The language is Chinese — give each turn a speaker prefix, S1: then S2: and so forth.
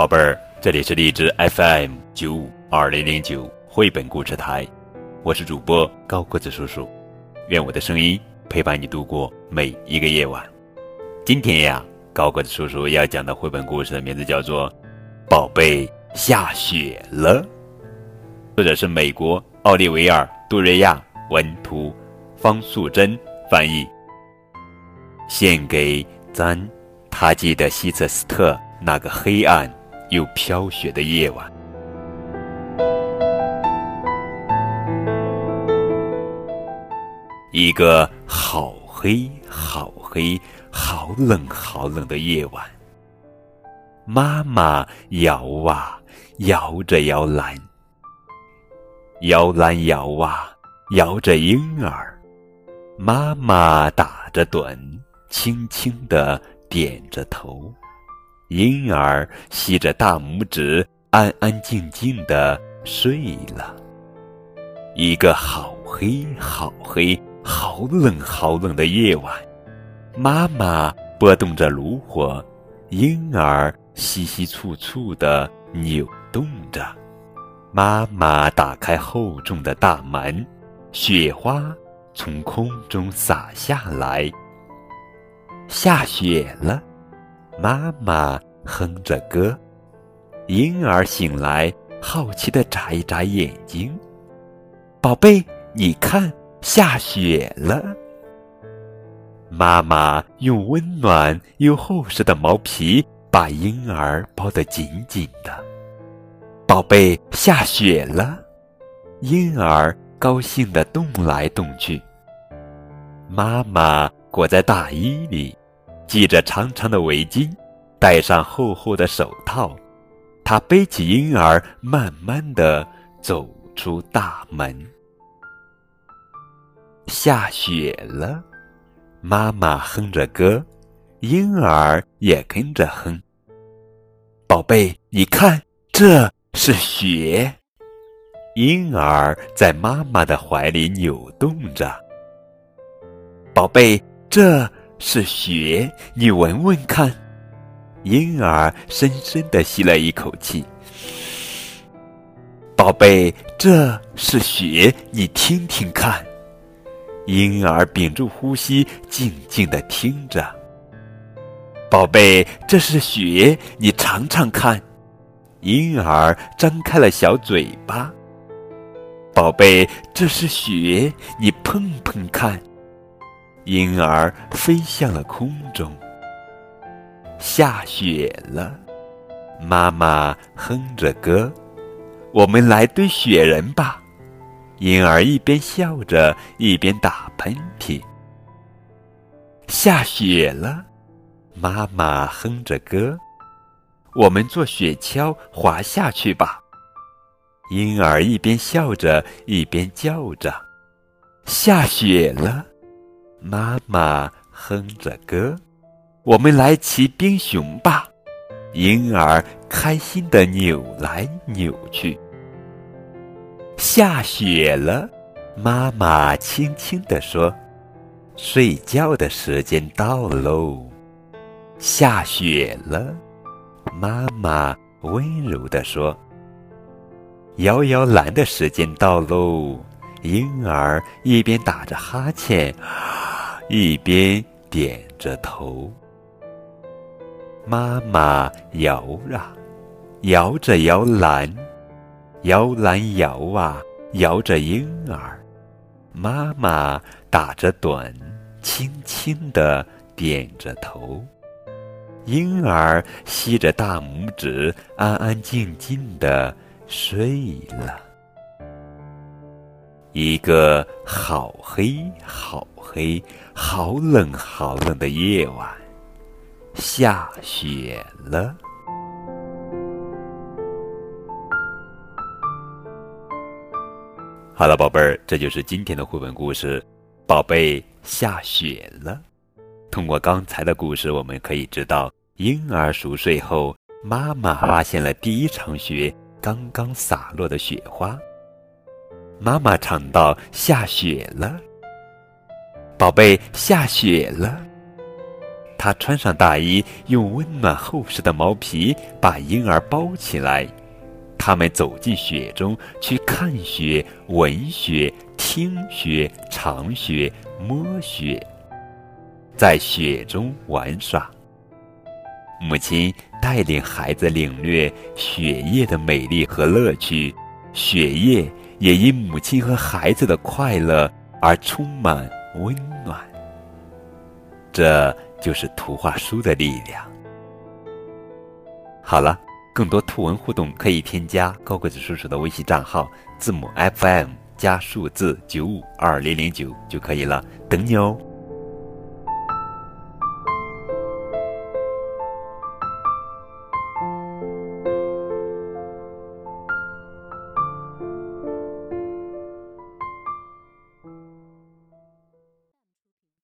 S1: 宝贝儿，这里是荔枝 FM 九五二零零九绘本故事台，我是主播高个子叔叔，愿我的声音陪伴你度过每一个夜晚。今天呀，高个子叔叔要讲的绘本故事的名字叫做《宝贝下雪了》，作者是美国奥利维尔·杜瑞亚文图，方素珍翻译，献给咱他记得希瑟斯特那个黑暗。又飘雪的夜晚，一个好黑、好黑、好冷、好冷的夜晚。妈妈摇啊摇着摇篮，摇篮摇啊摇着婴儿。妈妈打着盹，轻轻地点着头。婴儿吸着大拇指，安安静静的睡了。一个好黑、好黑、好冷、好冷的夜晚，妈妈拨动着炉火，婴儿稀稀簇簇的扭动着。妈妈打开厚重的大门，雪花从空中洒下来。下雪了。妈妈哼着歌，婴儿醒来，好奇的眨一眨眼睛。宝贝，你看，下雪了。妈妈用温暖又厚实的毛皮把婴儿包得紧紧的。宝贝，下雪了。婴儿高兴地动来动去。妈妈裹在大衣里。系着长长的围巾，戴上厚厚的手套，他背起婴儿，慢慢的走出大门。下雪了，妈妈哼着歌，婴儿也跟着哼。宝贝，你看，这是雪。婴儿在妈妈的怀里扭动着。宝贝，这。是雪，你闻闻看。婴儿深深的吸了一口气。宝贝，这是雪，你听听看。婴儿屏住呼吸，静静的听着。宝贝，这是雪，你尝尝看。婴儿张开了小嘴巴。宝贝，这是雪，你碰碰看。婴儿飞向了空中。下雪了，妈妈哼着歌：“我们来堆雪人吧。”婴儿一边笑着一边打喷嚏。下雪了，妈妈哼着歌：“我们坐雪橇滑下去吧。”婴儿一边笑着一边叫着：“下雪了。”妈妈哼着歌：“我们来骑冰熊吧。”婴儿开心的扭来扭去。下雪了，妈妈轻轻地说：“睡觉的时间到喽。”下雪了，妈妈温柔地说：“摇摇篮的时间到喽。”婴儿一边打着哈欠。一边点着头，妈妈摇啊，摇着摇篮，摇篮摇啊，摇着婴儿。妈妈打着盹，轻轻地点着头。婴儿吸着大拇指，安安静静地睡了。一个好黑，好黑，好冷，好冷的夜晚，下雪了。好了，宝贝儿，这就是今天的绘本故事。宝贝，下雪了。通过刚才的故事，我们可以知道，婴儿熟睡后，妈妈发现了第一场雪刚刚洒落的雪花。妈妈唱到：“下雪了，宝贝，下雪了。”她穿上大衣，用温暖厚实的毛皮把婴儿包起来。他们走进雪中，去看雪、闻雪、听雪、尝雪、摸雪，在雪中玩耍。母亲带领孩子领略雪夜的美丽和乐趣，雪夜也因母亲和孩子的快乐而充满温暖。这就是图画书的力量。好了。更多图文互动可以添加高个子叔叔的微信账号，字母 FM 加数字九五二零零九就可以了，等你哦。